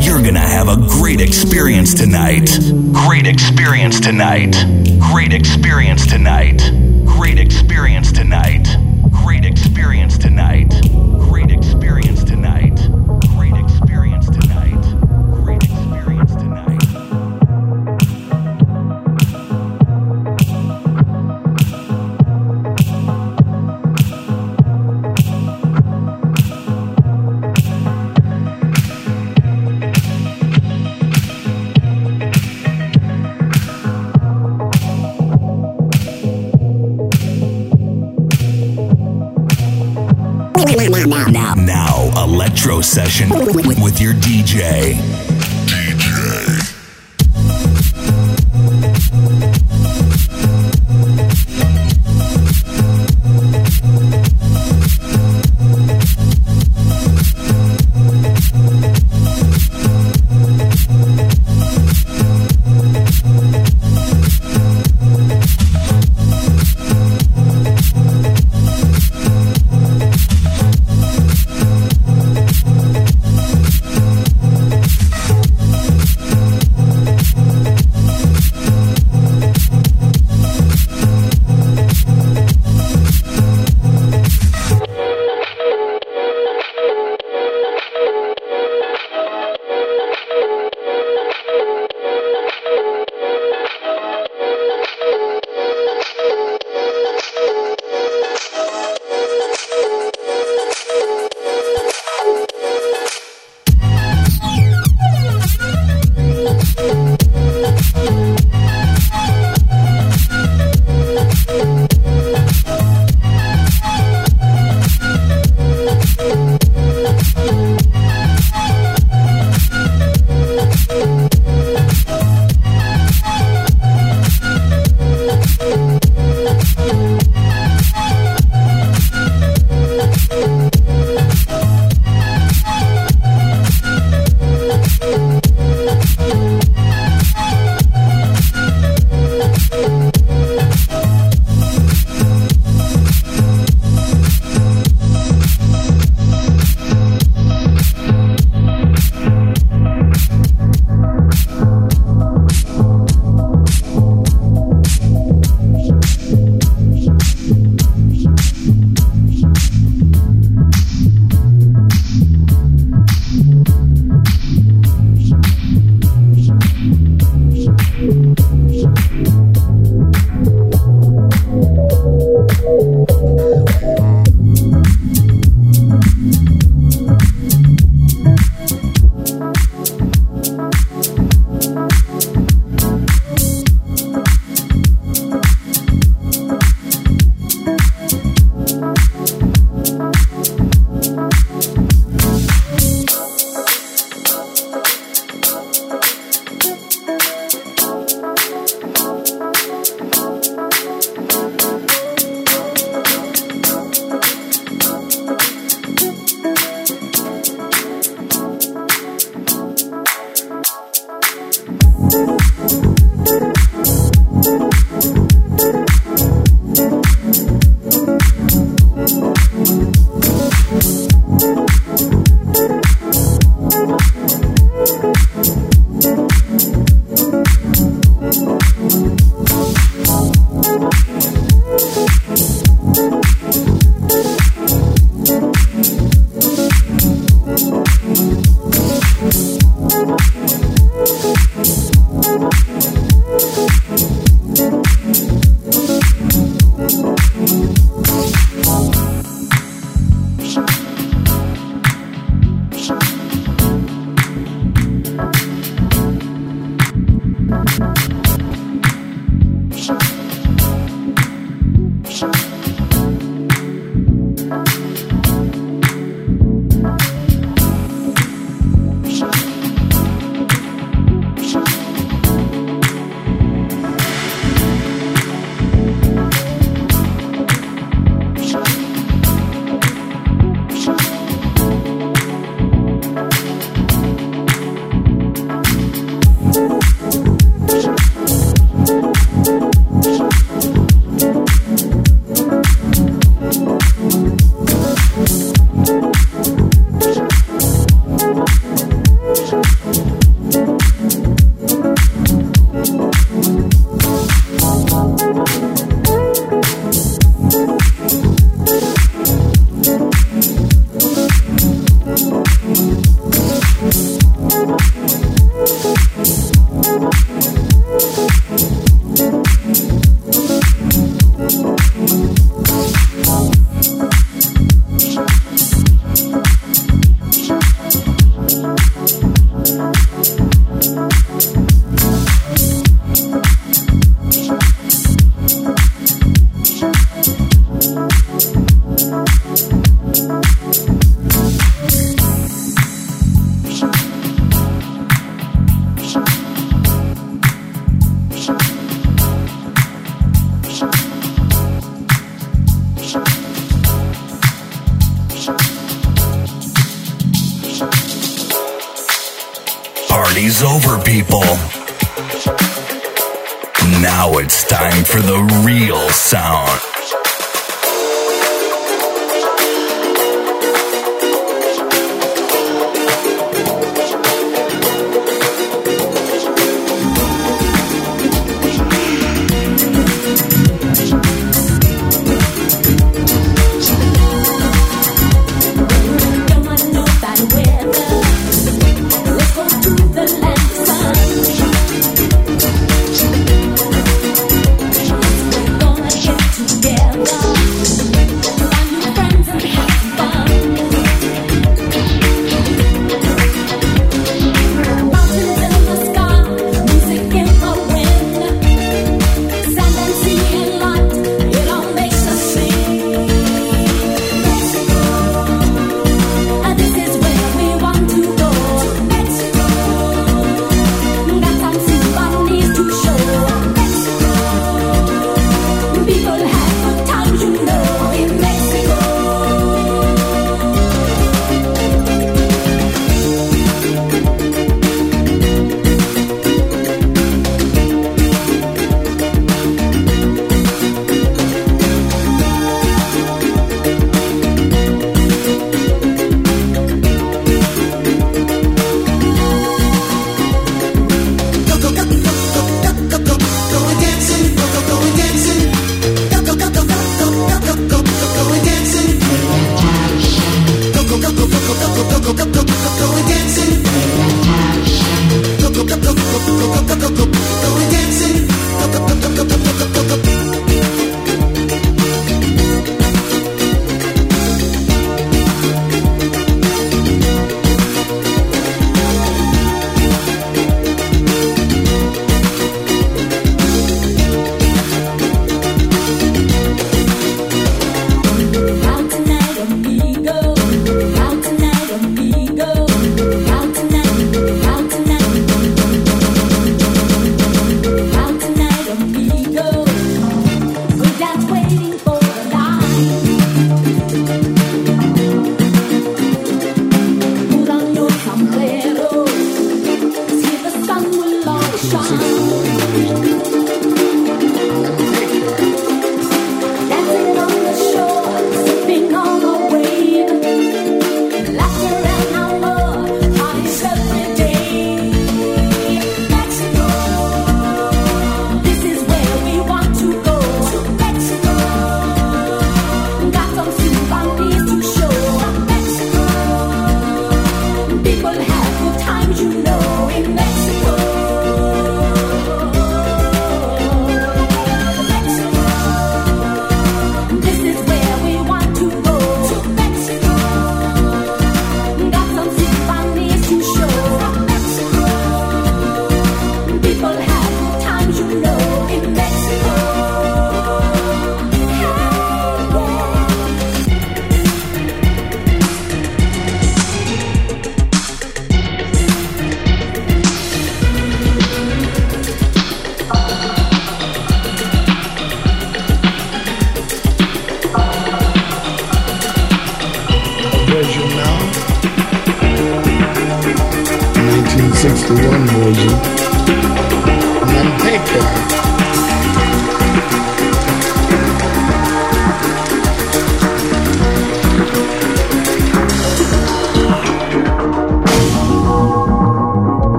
You're gonna have a great experience tonight. Great experience tonight. Great experience tonight. Great experience tonight. Great experience tonight. Great experience session with your DJ. DJ.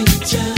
you